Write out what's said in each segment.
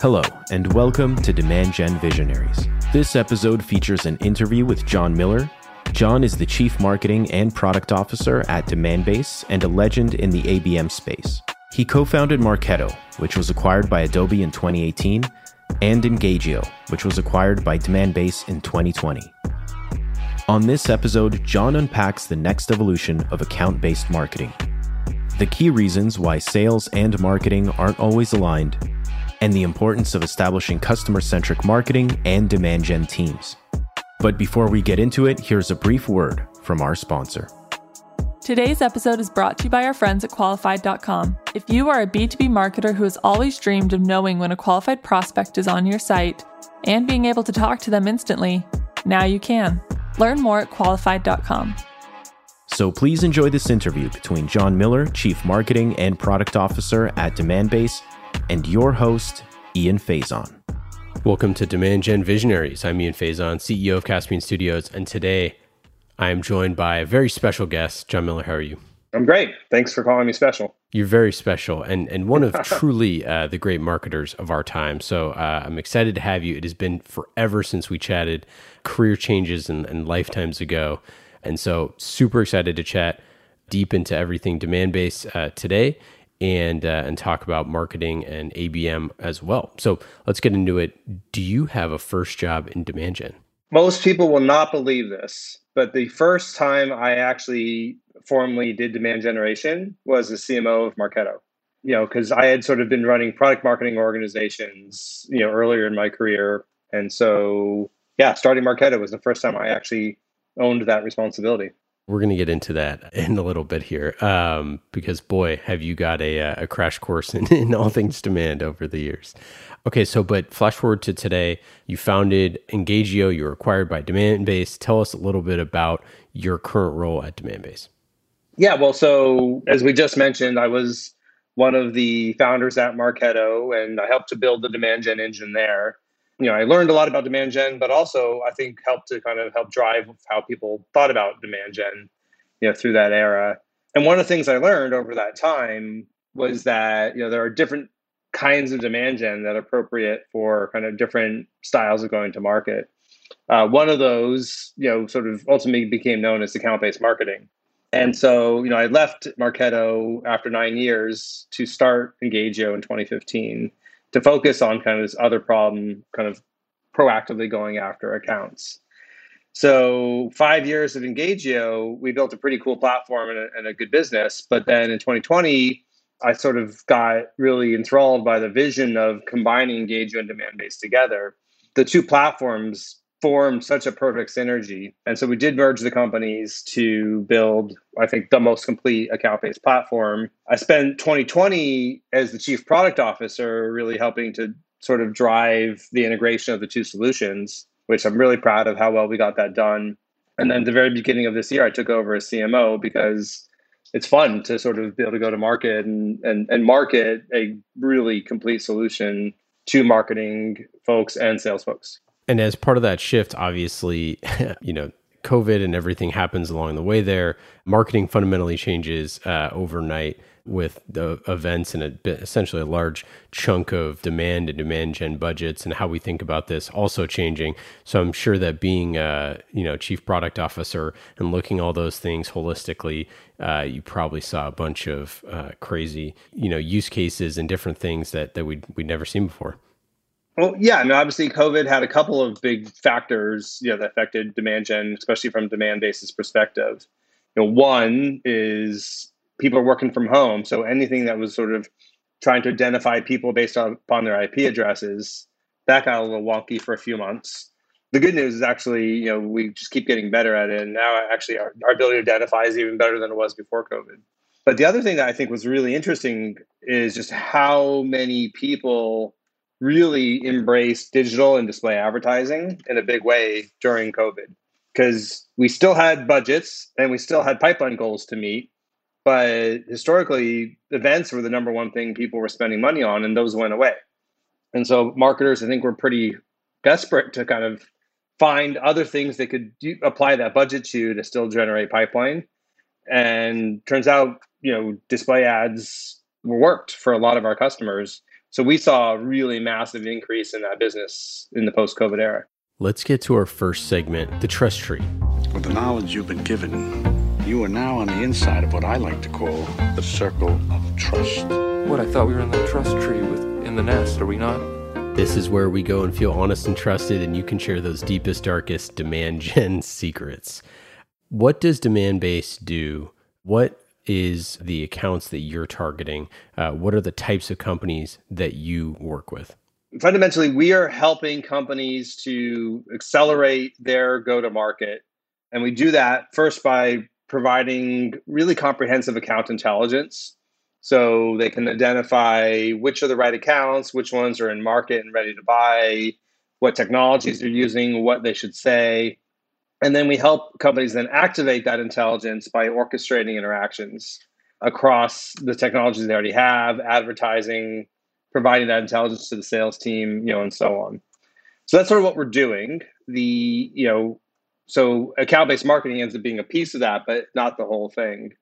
Hello, and welcome to Demand Gen Visionaries. This episode features an interview with Jon Miller. Jon is the Chief Marketing and Product Officer at Demandbase and a legend in the ABM space. He co founded Marketo, which was acquired by Adobe in 2018, and Engagio, which was acquired by Demandbase in 2020. On this episode, Jon unpacks the next evolution of account based marketing, the key reasons why sales and marketing aren't always aligned and the importance of establishing customer centric marketing and demand gen teams. But before we get into it, here's a brief word from our sponsor. Today's episode is brought to you by our friends at qualified.com. If you are a B2B marketer who has always dreamed of knowing when a qualified prospect is on your site and being able to talk to them instantly, now you can. Learn more at qualified.com. So please enjoy this interview between Jon Miller, Chief Marketing and Product Officer at Demandbase, and your host, Ian Faison. Welcome to Demand Gen Visionaries. I'm Ian Faison, CEO of Caspian Studios, and today I am joined by a very special guest, Jon Miller. How are you? I'm great. Thanks for calling me special. You're very special and, and one of truly uh, the great marketers of our time. So uh, I'm excited to have you. It has been forever since we chatted, career changes and, and lifetimes ago. And so super excited to chat deep into everything Demandbase uh, today and uh, and talk about marketing and ABM as well. So let's get into it. Do you have a first job in demand gen? Most people will not believe this, but the first time I actually formally did demand generation was the CMO of Marketo. You know, because I had sort of been running product marketing organizations, you know, earlier in my career, and so yeah, starting Marketo was the first time I actually owned that responsibility. We're going to get into that in a little bit here, um, because boy, have you got a, uh, a crash course in, in all things demand over the years. Okay, so but flash forward to today, you founded Engagio. you were acquired by Demandbase. Tell us a little bit about your current role at Demandbase. Yeah, well, so as we just mentioned, I was one of the founders at Marketo, and I helped to build the demand gen engine there you know, I learned a lot about demand gen, but also I think helped to kind of help drive how people thought about demand gen, you know, through that era. And one of the things I learned over that time was that, you know, there are different kinds of demand gen that are appropriate for kind of different styles of going to market. Uh, one of those, you know, sort of ultimately became known as account based marketing. And so, you know, I left Marketo after nine years to start Engagio in 2015 to focus on kind of this other problem, kind of proactively going after accounts. So five years of Engagio, we built a pretty cool platform and a, and a, good business. But then in 2020, I sort of got really enthralled by the vision of combining Engagio and Demandbase together. The two platforms formed such a perfect synergy. And so we did merge the companies to build, I think, the most complete account based platform. I spent 2020 as the chief product officer, really helping to sort of drive the integration of the two solutions, which I'm really proud of how well we got that done. And then the very beginning of this year, I took over as CMO because it's fun to sort of be able to go to market and, and, and market a really complete solution to marketing folks and sales folks. And as part of that shift, obviously, you know, COVID and everything happens along the way there. Marketing fundamentally changes uh, overnight with the events and a, essentially a large chunk of demand and demand gen budgets and how we think about this also changing. So I'm sure that being a you know chief product officer and looking all those things holistically, uh, you probably saw a bunch of uh, crazy you know use cases and different things that that we'd we'd never seen before. Well, yeah, I mean, obviously, COVID had a couple of big factors, you know, that affected demand gen, especially from Demandbase's perspective. You know, one is people are working from home, so anything that was sort of trying to identify people based on, upon their IP addresses that got a little wonky for a few months. The good news is actually, you know, we just keep getting better at it, and now actually our, our ability to identify is even better than it was before COVID. But the other thing that I think was really interesting is just how many people really embraced digital and display advertising in a big way during COVID because we still had budgets and we still had pipeline goals to meet. But historically, events were the number one thing people were spending money on, and those went away. And so, marketers, I think, were pretty desperate to kind of find other things they could do, apply that budget to to still generate pipeline. And turns out, you know, display ads worked for a lot of our customers. So we saw a really massive increase in that business in the post COVID era. Let's get to our first segment the trust tree. With the knowledge you've been given, you are now on the inside of what I like to call the circle of trust. What, I thought we were in the trust tree with in the nest, are we not? This is where we go and feel honest and trusted, and you can share those deepest, darkest demand gen secrets. What does Demandbase do? What is the accounts that you're targeting? Uh, what are the types of companies that you work with? Fundamentally, we are helping companies to accelerate their go to market. And we do that first by providing really comprehensive account intelligence. So they can identify which are the right accounts, which ones are in market and ready to buy, what technologies they're using, what they should say, and then we help companies then activate that intelligence by orchestrating interactions across the technologies they already have, advertising, providing that intelligence to the sales team, you know, and so on. So that's sort of what we're doing. The, you know, so account-based marketing ends up being a piece of that, but not the whole thing.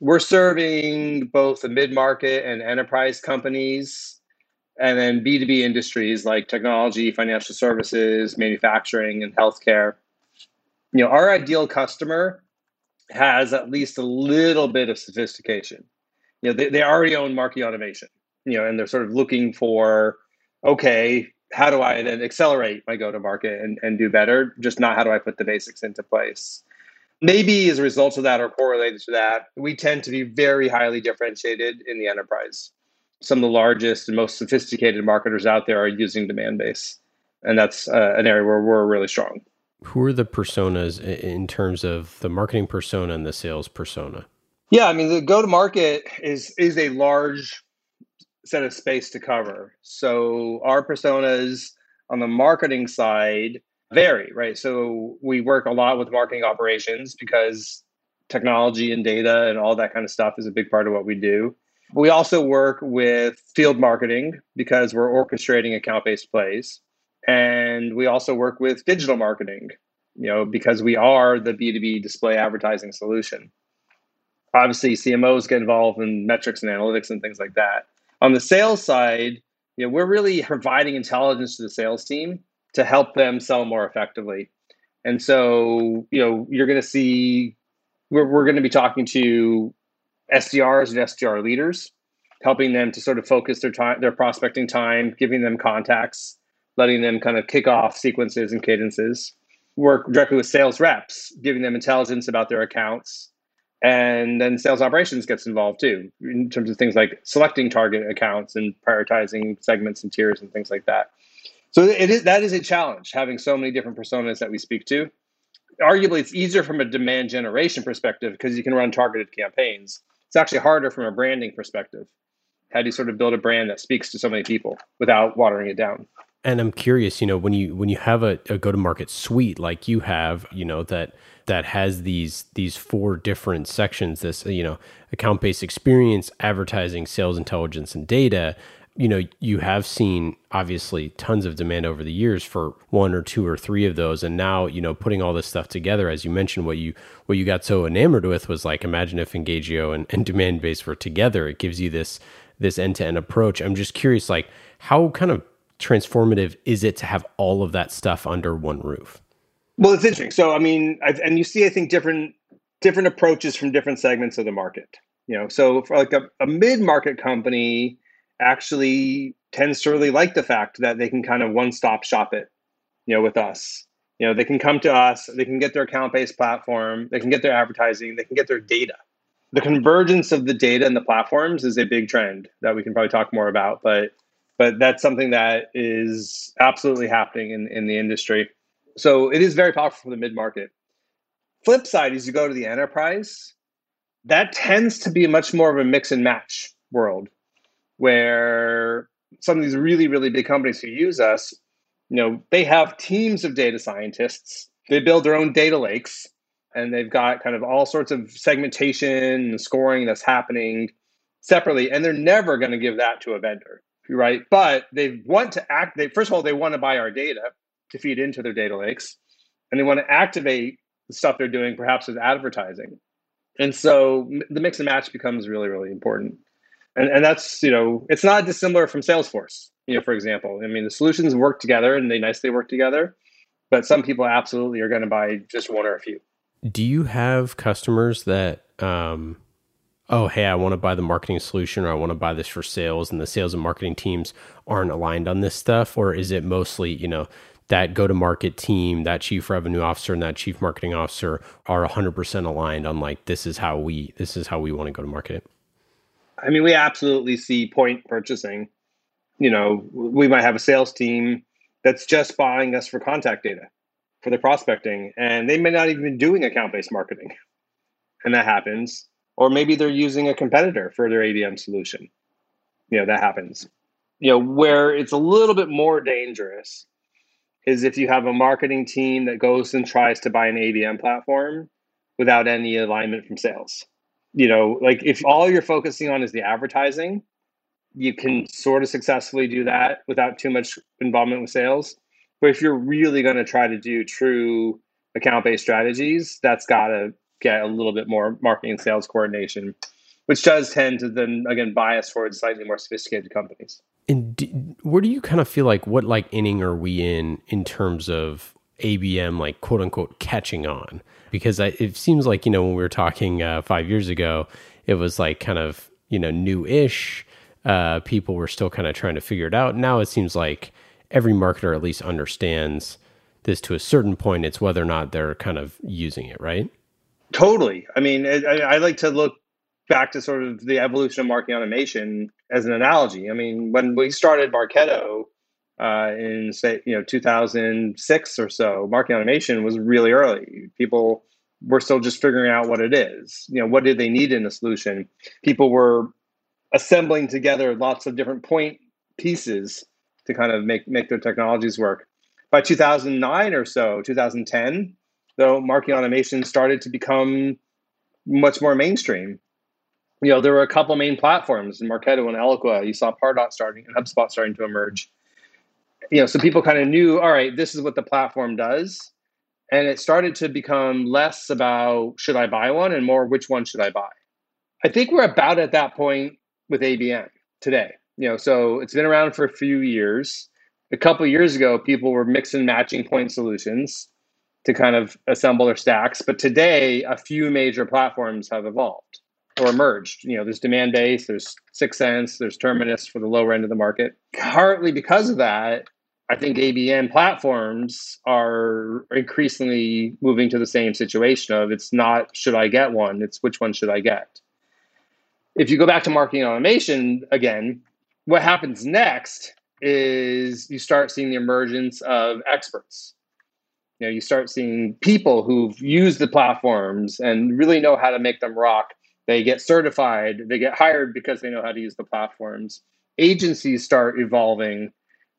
We're serving both the mid-market and enterprise companies and then B2B industries like technology, financial services, manufacturing, and healthcare you know, our ideal customer has at least a little bit of sophistication. You know, they, they already own marketing automation, you know, and they're sort of looking for, okay, how do I then accelerate my go to market and, and do better? Just not how do I put the basics into place. Maybe as a result of that or correlated to that, we tend to be very highly differentiated in the enterprise. Some of the largest and most sophisticated marketers out there are using Demandbase. And that's uh, an area where we're really strong who are the personas in terms of the marketing persona and the sales persona? Yeah, I mean the go to market is is a large set of space to cover. So our personas on the marketing side vary, right? So we work a lot with marketing operations because technology and data and all that kind of stuff is a big part of what we do. We also work with field marketing because we're orchestrating account based plays. And we also work with digital marketing, you know, because we are the B2B display advertising solution. Obviously, CMOs get involved in metrics and analytics and things like that. On the sales side, you know, we're really providing intelligence to the sales team to help them sell more effectively. And so, you know, you're going to see, we're, we're going to be talking to SDRs and SDR leaders, helping them to sort of focus their time, their prospecting time, giving them contacts letting them kind of kick off sequences and cadences. Work directly with sales reps, giving them intelligence about their accounts. And then sales operations gets involved too, in terms of things like selecting target accounts and prioritizing segments and tiers and things like that. So it is that is a challenge having so many different personas that we speak to. Arguably, it's easier from a demand generation perspective because you can run targeted campaigns. It's actually harder from a branding perspective. How do you sort of build a brand that speaks to so many people without watering it down? And I'm curious, you know, when you when you have a, a go to market suite like you have, you know, that that has these these four different sections, this you know, account based experience, advertising, sales intelligence, and data. You know, you have seen obviously tons of demand over the years for one or two or three of those, and now you know, putting all this stuff together, as you mentioned, what you what you got so enamored with was like, imagine if Engagio and, and Demandbase were together. It gives you this this end to end approach. I'm just curious, like, how kind of transformative is it to have all of that stuff under one roof? Well, it's interesting. So, I mean, I've, and you see, I think different different approaches from different segments of the market. You know, so for like a, a mid market company, actually tends to really like the fact that they can kind of one stop shop it. You know, with us. You know, they can come to us. They can get their account based platform. They can get their advertising. They can get their data. The convergence of the data and the platforms is a big trend that we can probably talk more about. But but that's something that is absolutely happening in, in the industry. So it is very powerful for the mid market. Flip side is you go to the enterprise, that tends to be much more of a mix and match world where some of these really, really big companies who use us, you know, they have teams of data scientists. They build their own data lakes and they've got kind of all sorts of segmentation and scoring that's happening separately. And they're never going to give that to a vendor, right? But they want to act, they, first of all, they want to buy our data to feed into their data lakes. And they want to activate the stuff they're doing, perhaps with advertising. And so the mix and match becomes really, really important. And, and that's, you know, it's not dissimilar from Salesforce, you know, for example. I mean, the solutions work together and they nicely work together, but some people absolutely are going to buy just one or a few. Do you have customers that, um, oh, hey, I want to buy the marketing solution or I want to buy this for sales, and the sales and marketing teams aren't aligned on this stuff? Or is it mostly, you know, that go to market team, that chief revenue officer and that chief marketing officer are 100% aligned on like this is how we this is how we want to go to market. I mean, we absolutely see point purchasing. You know, we might have a sales team that's just buying us for contact data for the prospecting and they may not even be doing account-based marketing. And that happens. Or maybe they're using a competitor for their ABM solution. You know, that happens. You know, where it's a little bit more dangerous is if you have a marketing team that goes and tries to buy an ABM platform without any alignment from sales. You know, like if all you're focusing on is the advertising, you can sort of successfully do that without too much involvement with sales. But if you're really going to try to do true account based strategies, that's got to get a little bit more marketing and sales coordination, which does tend to then, again, bias towards slightly more sophisticated companies. And do, where do you kind of feel like what like inning are we in in terms of ABM like quote unquote catching on? Because I, it seems like you know when we were talking uh, five years ago, it was like kind of you know new-ish. Uh, people were still kind of trying to figure it out. Now it seems like every marketer at least understands this to a certain point. It's whether or not they're kind of using it, right? Totally. I mean, I, I like to look back to sort of the evolution of marketing automation as an analogy. I mean, when we started Marketo uh, in say you know 2006 or so, marketing automation was really early. People were still just figuring out what it is. You know, what did they need in a solution? People were assembling together lots of different point pieces to kind of make make their technologies work. By 2009 or so, 2010, though, marketing automation started to become much more mainstream you know, there were a couple main platforms Marketo and Eloqua. You saw Pardot starting and HubSpot starting to emerge. You know, so people kind of knew, all right, this is what the platform does. And it started to become less about should I buy one and more which one should I buy. I think we're about at that point with ABM today. You know, so it's been around for a few years. A couple years ago, people were mixing matching point solutions to kind of assemble their stacks. But today, a few major platforms have evolved or merged. You know, there's Demandbase, there's 6sense, there's Terminus for the lower end of the market. Partly because of that, I think ABM platforms are increasingly moving to the same situation of it's not should I get one, it's which one should I get. If you go back to marketing automation again, what happens next is you start seeing the emergence of experts. You know, you start seeing people who've used the platforms and really know how to make them rock they get certified, they get hired because they know how to use the platforms. Agencies start evolving,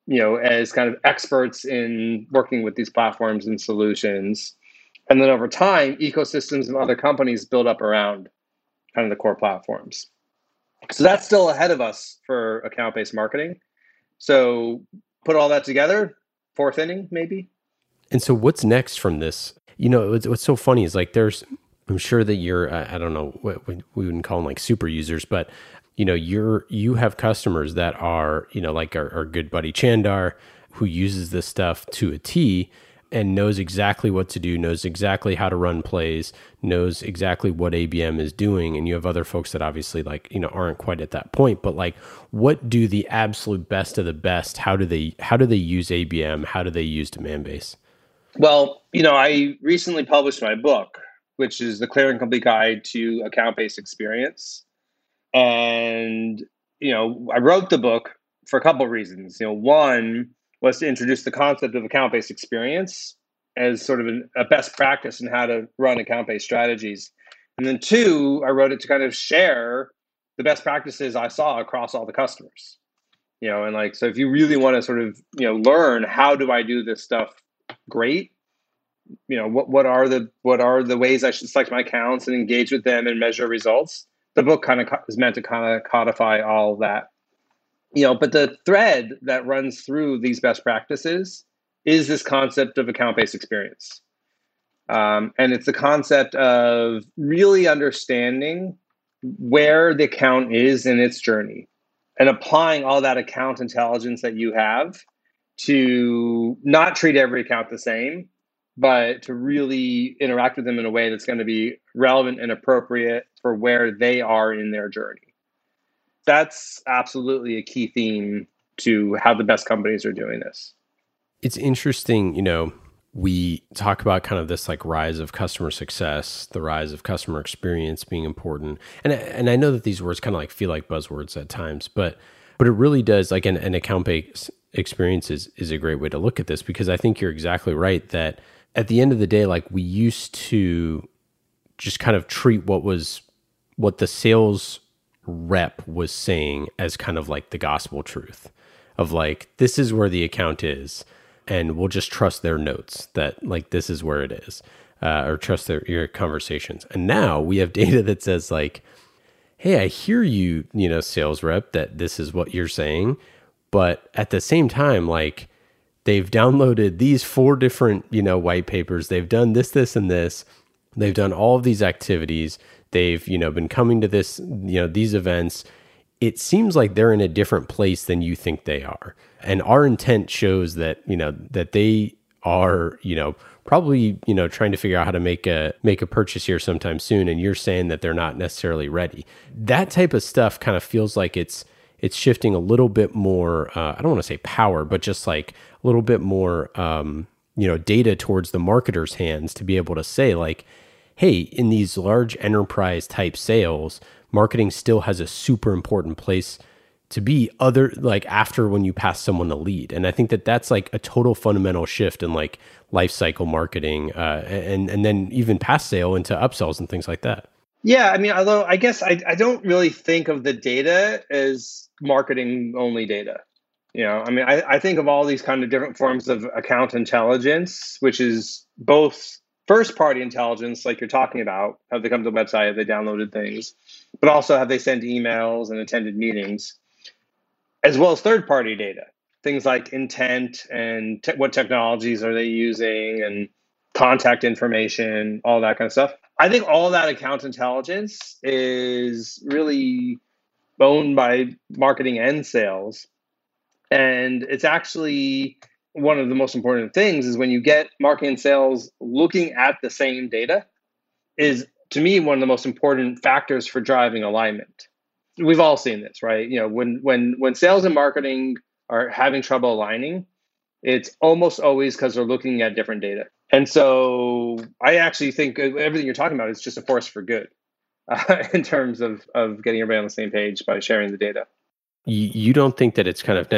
you know, as kind of experts in working with these platforms and solutions. And then over time, ecosystems of other companies build up around kind of the core platforms. So that's still ahead of us for account based marketing. So put all that together, fourth inning maybe. And so what's next from this? You know, what's, what's so funny is like there's I'm sure that you're I don't know what we wouldn't call them like super users, but you know you're you have customers that are you know like our, our good buddy Chandar who uses this stuff to a T and knows exactly what to do, knows exactly how to run plays, knows exactly what ABM is doing. And you have other folks that obviously like, you know, aren't quite at that point, but like what do the absolute best of the best? How do they how do they use ABM? How do they use Demandbase? Well, you know, I recently published my book which is the clear and complete guide to account based experience. And, you know, I wrote the book for a couple of reasons. You know, one was to introduce the concept of account based experience as sort of an, a best practice in how to run account based strategies. And then two, I wrote it to kind of share the best practices I saw across all the customers. You know, and like so if you really want to sort of, you know, learn how do I do this stuff great, you know, what what are the what are the ways I should select my accounts and engage with them and measure results? The book kind of is meant to kind of codify all that. You know, but the thread that runs through these best practices is this concept of account-based experience. Um, and it's the concept of really understanding where the account is in its journey and applying all that account intelligence that you have to not treat every account the same, but to really interact with them in a way that's going to be relevant and appropriate for where they are in their journey. That's absolutely a key theme to how the best companies are doing this. It's interesting, you know, we talk about kind of this like rise of customer success, the rise of customer experience being important. And and I know that these words kind of like feel like buzzwords at times, but but it really does like an, an account based experience is, is a great way to look at this because I think you're exactly right that at the end of the day, like we used to just kind of treat what was what the sales rep was saying as kind of like the gospel truth of like this is where the account is and we'll just trust their notes that like this is where it is uh, or trust their your conversations. And now we have data that says like hey i hear you you know sales rep that this is what you're saying but at the same time like they've downloaded these four different you know white papers. They've done this this and this. They've done all of these activities. They've you know been coming to this you know these events. It seems like they're in a different place than you think they are. And our intent shows that, you know, that they are, you know, probably, you know, trying to figure out how to make a make a purchase here sometime soon. And you're saying that they're not necessarily ready. That type of stuff kind of feels like it's it's shifting a little bit more uh, I don't want to say power, but just like a little bit more um, you know, data towards the marketer's hands to be able to say like hey, in these large enterprise type sales, marketing still has a super important place to be other like after when you pass someone the lead. And i think that that's like a total fundamental shift in like life cycle marketing uh, and and then even past sale into upsells and things like that yeah i mean although i guess i, I don't really think of the data as marketing only data. You know i mean I, I think of all these kind of different forms of account intelligence which is both first party intelligence, like you're talking about, have they come to the website, have they downloaded things, but also have they sent emails and attended meetings, as well as third party data, things like intent and te- what technologies are they using and contact information, all that kind of stuff. I think all that account intelligence is really owned by marketing and sales. And it's actually one of the most important things is when you get marketing and sales looking at the same data is to me one of the most important factors for driving alignment we've all seen this right you know when when when sales and marketing are having trouble aligning it's almost always because they're looking at different data and so i actually think everything you're talking about is just a force for good uh, in terms of of getting everybody on the same page by sharing the data. You, don't think that it's kind of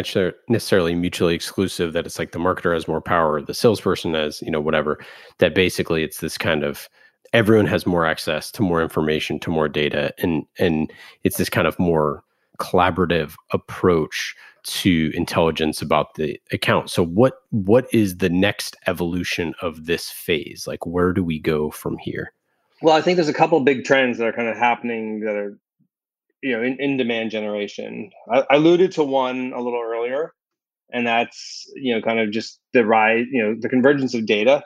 necessarily mutually exclusive that it's like the marketer has more power the salesperson has you know whatever that basically it's this kind of everyone has more access to more information to more data and and it's this kind of more collaborative approach to intelligence about the account. So what what is the next evolution of this phase? Like where do we go from here? Well i think there's a couple big trends that are kind of happening that are you know in, in demand generation. I, I alluded to one a little earlier and that's you know kind of just the rise you know the convergence of data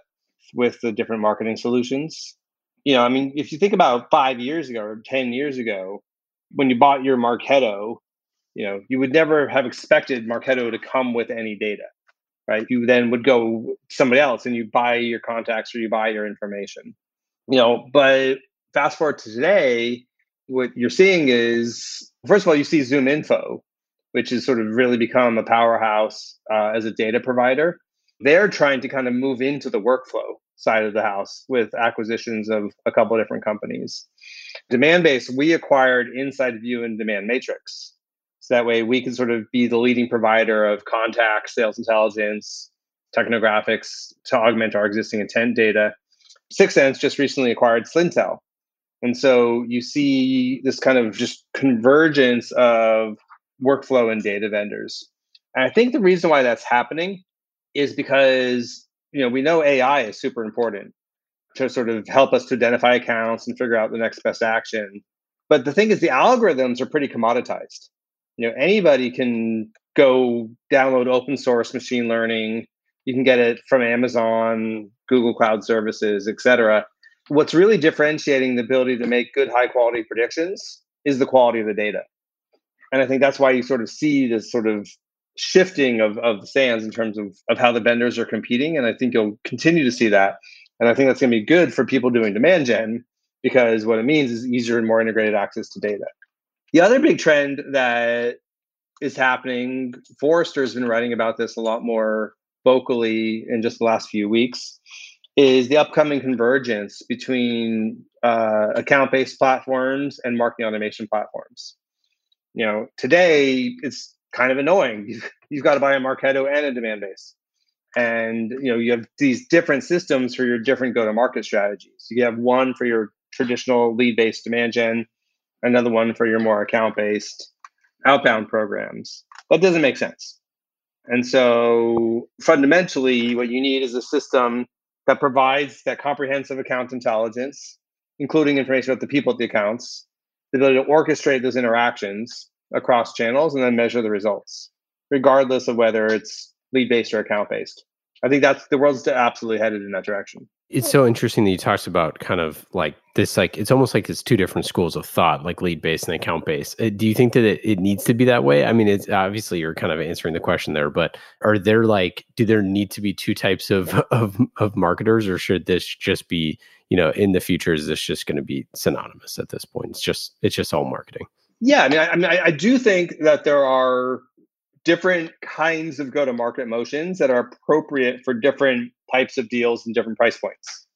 with the different marketing solutions. You know i mean if you think about five years ago or 10 years ago when you bought your Marketo you know you would never have expected Marketo to come with any data right? You then would go somebody else and you buy your contacts or you buy your information you know? But fast forward to today what you're seeing is first of all you see ZoomInfo, which has sort of really become a powerhouse uh, as a data provider. They're trying to kind of move into the workflow side of the house with acquisitions of a couple of different companies. Demandbase we acquired InsideView and DemandMatrix so that way we can sort of be the leading provider of contact sales intelligence technographics to augment our existing intent data 6sense just recently acquired Slintel, and so you see this kind of just convergence of workflow and data vendors. And I think the reason why that's happening is because you know we know AI is super important to sort of help us to identify accounts and figure out the next best action. But the thing is, the algorithms are pretty commoditized. You know, anybody can go download open source machine learning. You can get it from Amazon, Google Cloud Services, et cetera. What's really differentiating the ability to make good, high quality predictions is the quality of the data. And I think that's why you sort of see this sort of shifting of, of the sands in terms of, of how the vendors are competing. And I think you'll continue to see that. And I think that's going to be good for people doing demand gen because what it means is easier and more integrated access to data. The other big trend that is happening, Forrester has been writing about this a lot more vocally in just the last few weeks, is the upcoming convergence between uh, account based platforms and marketing automation platforms. You know, today it's kind of annoying. You've, you've got to buy a Marketo and a Demandbase. And you know, you have these different systems for your different go-to-market strategies. You have one for your traditional lead-based demand gen, another one for your more account-based outbound programs. That doesn't make sense. And so fundamentally, what you need is a system that provides that comprehensive account intelligence, including information about the people at the accounts, the ability to orchestrate those interactions across channels and then measure the results, regardless of whether it's lead based or account based. I think that's the world's absolutely headed in that direction. It's so interesting that you talked about kind of like this, like it's almost like it's two different schools of thought, like lead based and account based. Uh, do you think that it, it needs to be that way? I mean, it's obviously you're kind of answering the question there, but are there like, do there need to be two types of of, of marketers, or should this just be, you know, in the future? Is this just going to be synonymous at this point? It's just it's just all marketing. Yeah, I mean, I, I mean, I, I do think that there are different kinds of go-to-market motions that are appropriate for different types of deals and different price points.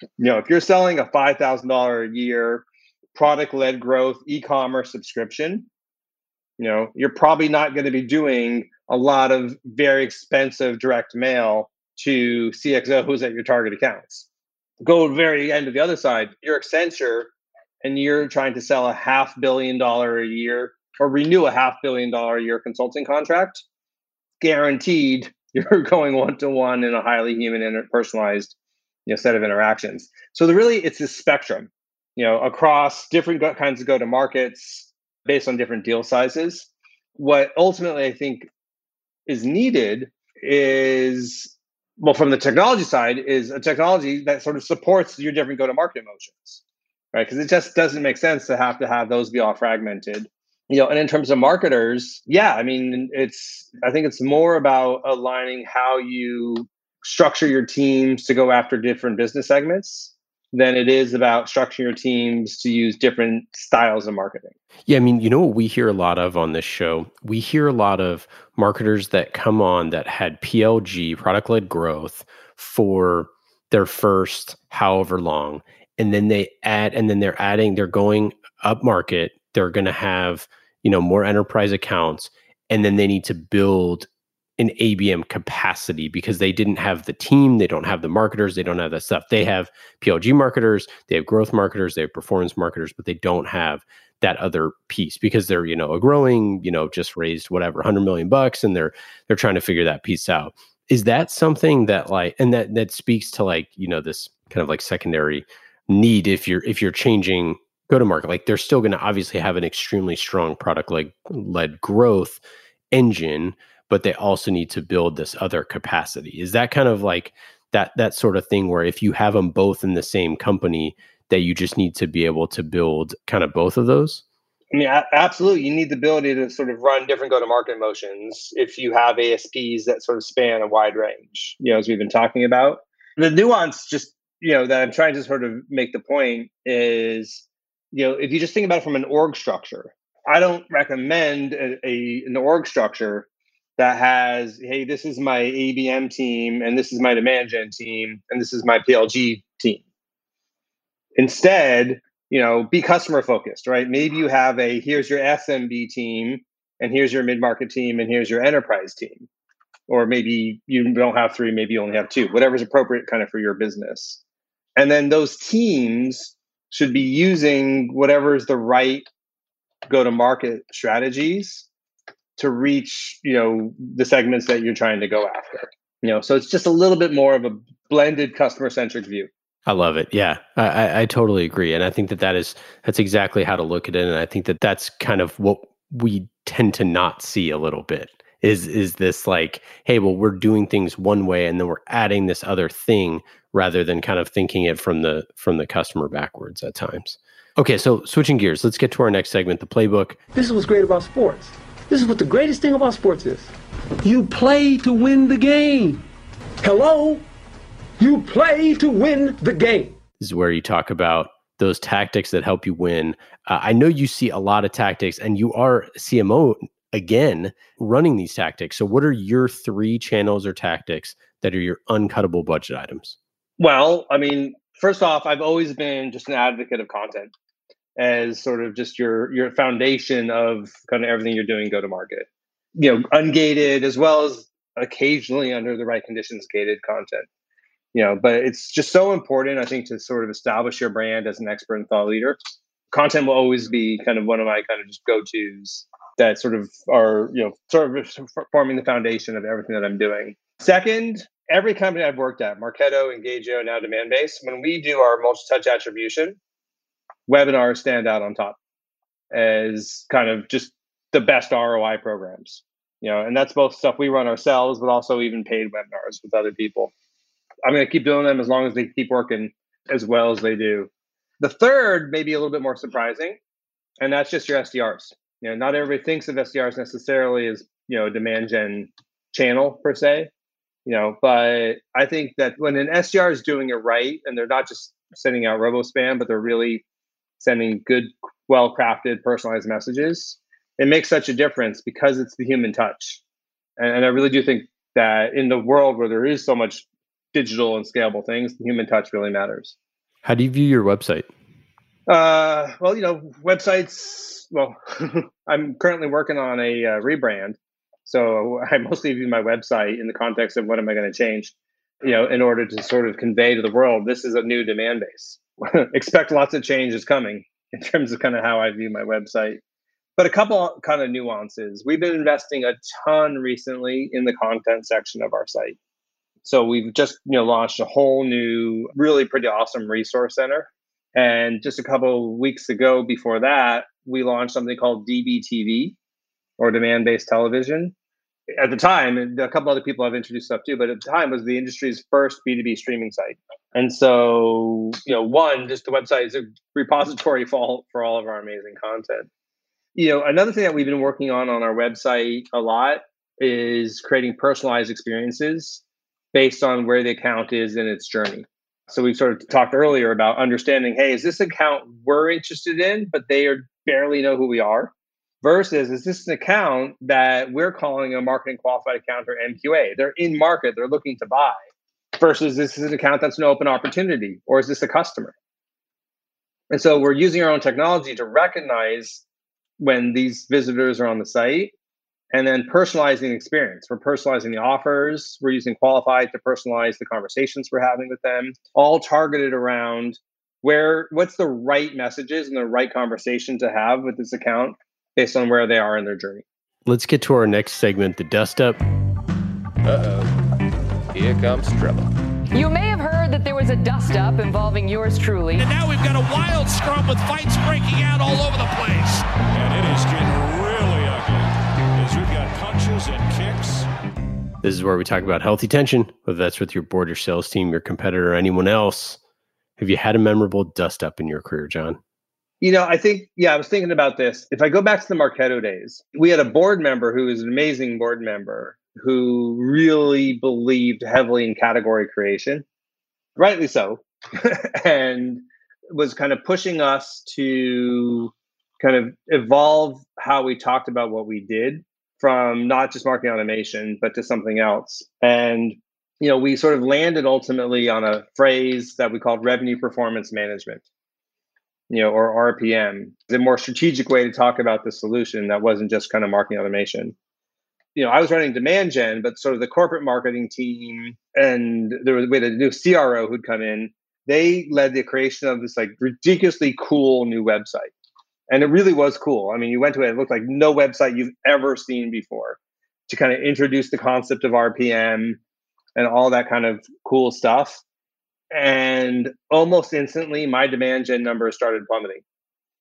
You know, if you're selling a five thousand dollar a year product-led growth e-commerce subscription, you know, you're probably not going to be doing a lot of very expensive direct mail to CXOs at your target accounts. Go to very end of the other side, you're Accenture and you're trying to sell a half billion dollar a year or renew a half billion dollar a year consulting contract, guaranteed you're going one to one in a highly human and personalized you know, set of interactions. So the, really, it's this spectrum, you know, across different kinds of go to markets based on different deal sizes. What ultimately I think is needed is well from the technology side is a technology that sort of supports your different go to market motions right? Because it just doesn't make sense to have to have those be all fragmented. You know, and in terms of marketers, yeah, I mean, it's I think it's more about aligning how you structure your teams to go after different business segments than it is about structuring your teams to use different styles of marketing. Yeah, I mean, you know what we hear a lot of on this show? We hear a lot of marketers that come on that had PLG, product led growth, for their first however long and then they add and then they're adding they're going up market they're going to have you know more enterprise accounts and then they need to build an ABM capacity because they didn't have the team, they don't have the marketers, they don't have that stuff. They have PLG marketers, they have growth marketers, they have performance marketers, but they don't have that other piece because they're, you know, a growing, you know, just raised whatever, 100 million bucks and they're they're trying to figure that piece out. Is that something that like and that that speaks to like, you know, this kind of like secondary need if you're if you're changing go to market like they're still going to obviously have an extremely strong product like led growth engine but they also need to build this other capacity is that kind of like that that sort of thing where if you have them both in the same company that you just need to be able to build kind of both of those I mean, absolutely. You need the ability to sort of run different go-to-market motions if you have ASPs that sort of span a wide range. You know, as we've been talking about, the nuance just you know that I'm trying to sort of make the point is you know if you just think about it from an org structure, I don't recommend a, a an org structure that has hey this is my ABM team and this is my demand gen team and this is my PLG team. Instead, you know, be customer focused, right? Maybe you have a here's your SMB team and here's your mid market team and here's your enterprise team. Or maybe you don't have three, maybe you only have two, whatever's appropriate kind of for your business. And then those teams should be using whatever is the right go to market strategies to reach, you know, the segments that you're trying to go after. You know, so it's just a little bit more of a blended customer centric view. I love it. Yeah, I, I totally agree, and I think that that is that's exactly how to look at it, and I think that that's kind of what we tend to not see a little bit is is this like hey well we're doing things one way and then we're adding this other thing rather than kind of thinking it from the from the customer backwards at times. Okay so switching gears let's get to our next segment the playbook. This is what's great about sports. This is what the greatest thing about sports is. You play to win the game. Hello? You play to win the game. This is where you talk about those tactics that help you win. Uh, i know you see a lot of tactics and you are cmo again running these tactics. So, what are your three channels or tactics that are your uncuttable budget items? Well, I mean, first off, I've always been just an advocate of content as sort of just your your foundation of kind of everything you're doing go to market. You know, ungated as well as occasionally under the right conditions gated content. You know, but it's just so important, I think, to sort of establish your brand as an expert and thought leader. Content will always be kind of one of my kind of just go tos that sort of are you know sort of forming the foundation of everything that I'm doing. Second, every company I've worked at, Marketo, Engagio, now Demandbase, when we do our multi-touch attribution, webinars stand out on top as kind of just the best ROI programs. You know, and that's both stuff we run ourselves, but also even paid webinars with other people. I'm going to keep doing them as long as they keep working as well as they do. The third, maybe a little bit more surprising, and that's just your SDRs you know not everybody thinks of sdrs necessarily as you know a demand gen channel per se you know but i think that when an sdr is doing it right and they're not just sending out robo spam but they're really sending good well crafted personalized messages it makes such a difference because it's the human touch. And, and i really do think that in the world where there is so much digital and scalable things the human touch really matters. How do you view your website uh, well you know websites well, I'm currently working on a uh, rebrand. So I mostly view my website in the context of what am I going to change, you know, in order to sort of convey to the world this is a new Demandbase. Expect lots of changes coming in terms of kind of how I view my website. But a couple kind of nuances. We've been investing a ton recently in the content section of our site. So we've just you know launched a whole new, really pretty awesome resource center. And just a couple weeks ago, before that, we launched something called DBTV or Demandbase television. At the time, and a couple other people have introduced stuff too, but at the time was the industry's first B2B streaming site. And so, you know, one, just the website is a repository for all, for all of our amazing content. You know, another thing that we've been working on on our website a lot is creating personalized experiences based on where the account is in its journey. So we sort of talked earlier about understanding, hey, is this account we're interested in, but they are barely know who we are? Versus is this an account that we're calling a marketing qualified account or MQA? They're in market, they're looking to buy. Versus this is an account that's an open opportunity, or is this a customer? And so we're using our own technology to recognize when these visitors are on the site and then personalizing the experience. We're personalizing the offers. We're using Qualified to personalize the conversations we're having with them, all targeted around where what's the right messages and the right conversation to have with this account based on where they are in their journey. Let's get to our next segment, the dust up. Uh oh. Here comes trouble. You may have heard that there was a dust up involving yours truly. And now we've got a wild scrum with fights breaking out all over the place. And it is getting This is where we talk about healthy tension, whether that's with your board, your sales team, your competitor, or anyone else. Have you had a memorable dust up in your career, Jon? You know, I think, yeah, I was thinking about this. If I go back to the Marketo days, we had a board member who was an amazing board member who really believed heavily in category creation, rightly so, and was kind of pushing us to kind of evolve how we talked about what we did from not just marketing automation, but to something else. And you know, we sort of landed ultimately on a phrase that we called revenue performance management, you know, or RPM, a more strategic way to talk about the solution that wasn't just kind of marketing automation. You know, I was running demand gen, but sort of the corporate marketing team and there was had a new CRO who'd come in. They led the creation of this like ridiculously cool new website. And it really was cool. I mean, you went to it, it looked like no website you've ever seen before to kind of introduce the concept of RPM and all that kind of cool stuff. And almost instantly, my demand gen numbers started plummeting.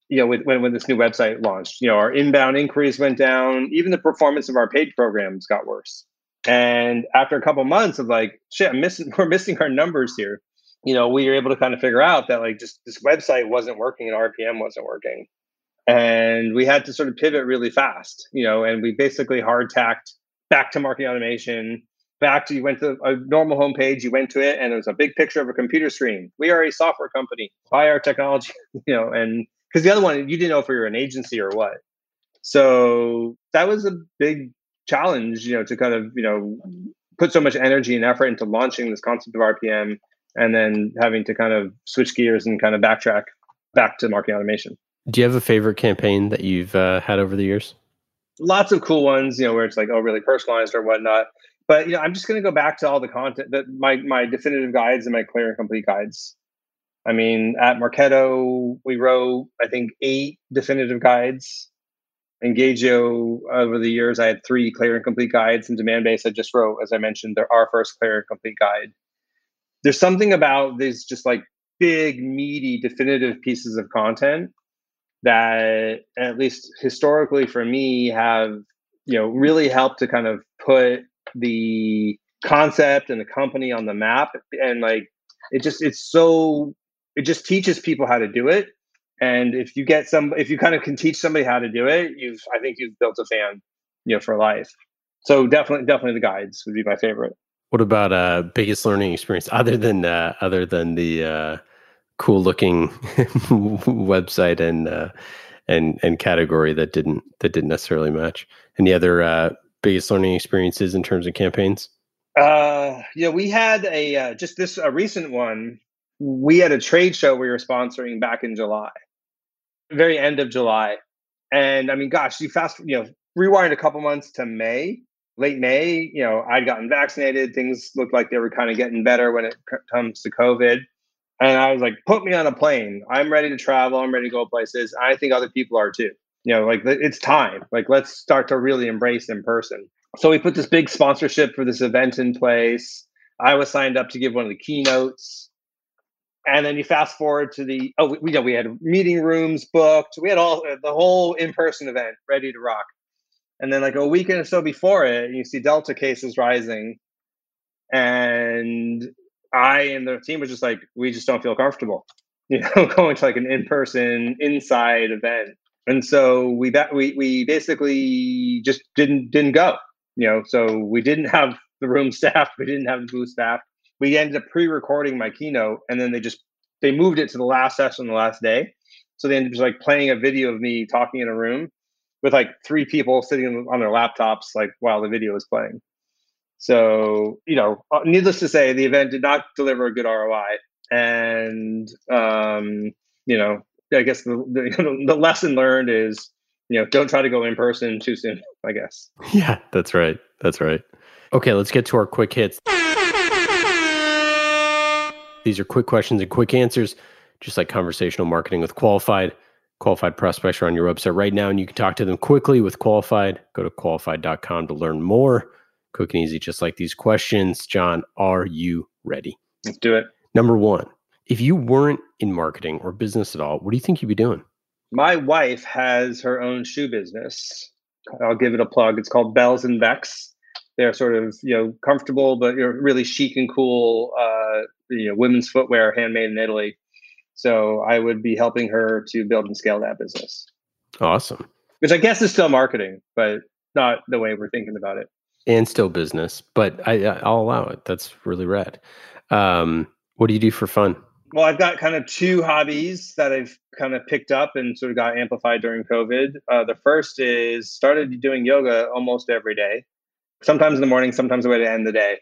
You know, with, when when this new website launched, you know, our inbound inquiries went down. Even the performance of our paid programs got worse. And after a couple months of like, shit, I'm missing, we're missing our numbers here. You know, we were able to kind of figure out that like just this website wasn't working and RPM wasn't working. And we had to sort of pivot really fast, you know, and we basically hard tacked back to marketing automation, back to you went to a normal homepage, you went to it, and it was a big picture of a computer screen. We are a software company, buy our technology, you know, and because the other one you didn't know if we were an agency or what. So that was a big challenge, you know, to kind of, you know, put so much energy and effort into launching this concept of RPM and then having to kind of switch gears and kind of backtrack back to marketing automation. Do you have a favorite campaign that you've uh, had over the years? Lots of cool ones, you know, where it's like, oh, really personalized or whatnot. But you know, I'm just going to go back to all the content that my my definitive guides and my clear and complete guides. I mean, at Marketo, we wrote I think eight definitive guides. Engagio, over the years, I had three clear and complete guides. And Demandbase, I just wrote, as I mentioned, they're our first clear and complete guide. There's something about these just like big, meaty, definitive pieces of content that, at least historically for me, have you know really helped to kind of put the concept and the company on the map. And like it just it's so it just teaches people how to do it. And if you get some if you kind of can teach somebody how to do it you've i think you've built a fan you know for life. So definitely definitely the guides would be my favorite. What about uh biggest learning experience other than uh other than the uh cool looking website and uh and and category that didn't that didn't necessarily match any other uh biggest learning experiences in terms of campaigns? Uh, yeah, we had a uh, just this a recent one. We had a trade show we were sponsoring back in July, very end of July, and I mean, gosh, you fast, you know, rewind a couple months to May, late May. You know, I'd gotten vaccinated. Things looked like they were kind of getting better when it comes to COVID. And I was like, put me on a plane. I'm ready to travel. I'm ready to go places. I think other people are too. You know like it's time. Like let's start to really embrace in person. So we put this big sponsorship for this event in place. I was signed up to give one of the keynotes. And then you fast forward to the oh we, we, we had meeting rooms booked. We had all uh, the whole in-person event ready to rock. And then like a week or so before it you see delta cases rising. And i and the team was just like we just don't feel comfortable you know going to like an in-person inside event and so we that we we basically just didn't didn't go. You know, so we didn't have the room staff, we didn't have the booth staff. We ended up pre-recording my keynote, and then they just they moved it to the last session, the last day. So they ended up just like playing a video of me talking in a room with like three people sitting on their laptops, like while the video was playing. So you know, uh, needless to say, the event did not deliver a good ROI, and um, you know, I guess the, the, the lesson learned is you know don't try to go in person too soon. I guess. Yeah, that's right. That's right. Okay, let's get to our quick hits. These are quick questions and quick answers, just like conversational marketing with qualified. Qualified prospects are on your website right now, and you can talk to them quickly with qualified. Go to qualified.com to learn more. Quick and easy, just like these questions. Jon, are you ready? Let's do it. Number one, if you weren't in marketing or business at all, what do you think you'd be doing? My wife has her own shoe business. I'll give it a plug. It's called Bells and Becks. They're sort of you know comfortable, but you're really chic and cool. Uh, you know, women's footwear handmade in Italy. So I would be helping her to build and scale that business. Awesome. Which I guess is still marketing, but not the way we're thinking about it. And still business, but I, I'll allow it. That's really rad. Um, what do you do for fun? well, I've got kind of two hobbies that I've kind of picked up and sort of got amplified during COVID. Uh, the first is started doing yoga almost every day, sometimes in the morning, sometimes the way to end the day.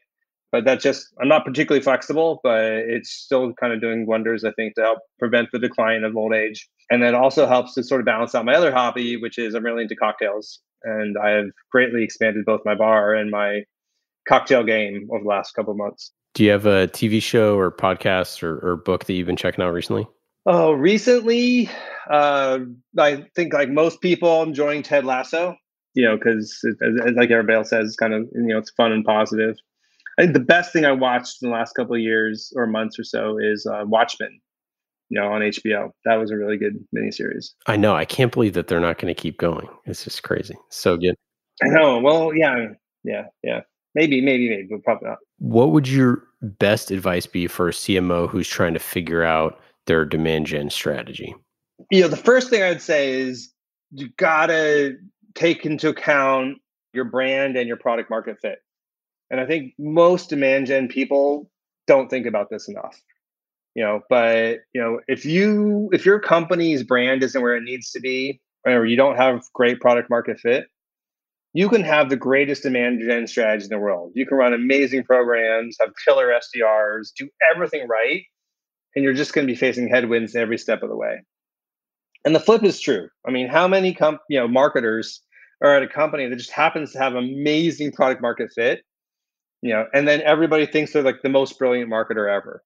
But that's just, I'm not particularly flexible, but it's still kind of doing wonders, I think, to help prevent the decline of old age. And then also helps to sort of balance out my other hobby, which is I'm really into cocktails. And I have greatly expanded both my bar and my cocktail game over the last couple of months. Do you have a TV show or podcast or, or book that you've been checking out recently? Oh, recently, uh, I think like most people, I'm enjoying Ted Lasso. You know, because like everybody else says, it's kind of you know it's fun and positive. I think the best thing I watched in the last couple of years or months or so is uh, Watchmen. You know, on HBO. That was a really good miniseries. I know. I can't believe that they're not going to keep going. It's just crazy. So good. I know. Well, yeah, yeah, yeah. Maybe, maybe, maybe, but probably not. What would your best advice be for a CMO who's trying to figure out their demand gen strategy? You know, the first thing I'd say is you gotta take into account your brand and your product market fit. And I think most demand gen people don't think about this enough. You know, but you know, if you if your company's brand isn't where it needs to be, or you don't have great product market fit, you can have the greatest demand gen strategy in the world. You can run amazing programs, have killer SDRs, do everything right, and you're just going to be facing headwinds every step of the way. And the flip is true. I mean, how many comp, you know marketers are at a company that just happens to have amazing product market fit, you know, and then everybody thinks they're like the most brilliant marketer ever.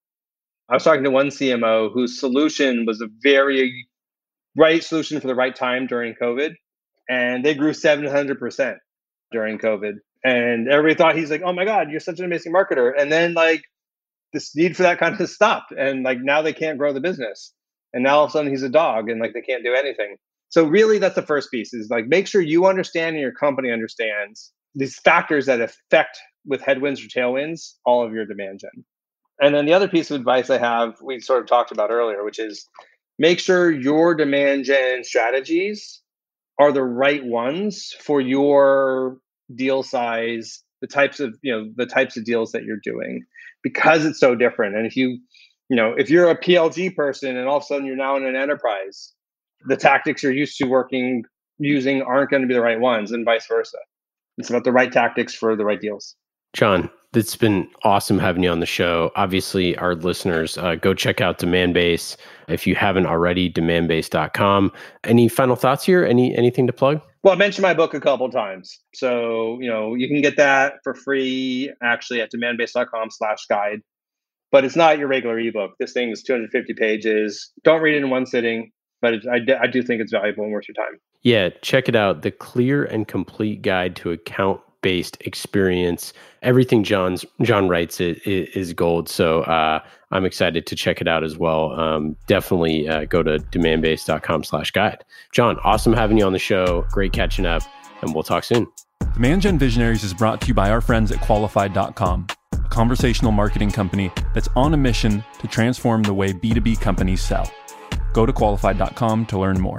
I was talking to one CMO whose solution was a very right solution for the right time during COVID, and they grew 700% during COVID. And everybody thought he's like, oh my God, you're such an amazing marketer. And then, like, this need for that kind of stopped. And, like, now they can't grow the business. And now all of a sudden he's a dog and, like, they can't do anything. So, really, that's the first piece is like make sure you understand and your company understands these factors that affect with headwinds or tailwinds all of your demand gen. And then the other piece of advice I have, we sort of talked about earlier, which is make sure your demand gen strategies are the right ones for your deal size, the types of, you know, the types of deals that you're doing because it's so different. And if you, you know, if you're a PLG person and all of a sudden you're now in an enterprise, the tactics you're used to working using aren't going to be the right ones and vice versa. It's about the right tactics for the right deals. Jon, it's been awesome having you on the show. Obviously, our listeners, uh, go check out Demandbase if you haven't already. Demandbase.com. Any final thoughts here? Any anything to plug? Well, I mentioned my book a couple times, so you know you can get that for free actually at demandbase.com/guide. But it's not your regular ebook. This thing is 250 pages. Don't read it in one sitting, but I do think it's valuable and worth your time. Yeah, check it out. The clear and complete guide to account based experience. Everything Jon's Jon writes it, it is gold. So uh, I'm excited to check it out as well. Um, definitely uh, go to demandbase.com slash guide. Jon, awesome having you on the show. Great catching up, and we'll talk soon. Demand Gen Visionaries is brought to you by our friends at qualified.com, a conversational marketing company that's on a mission to transform the way B2B companies sell. Go to qualified.com to learn more.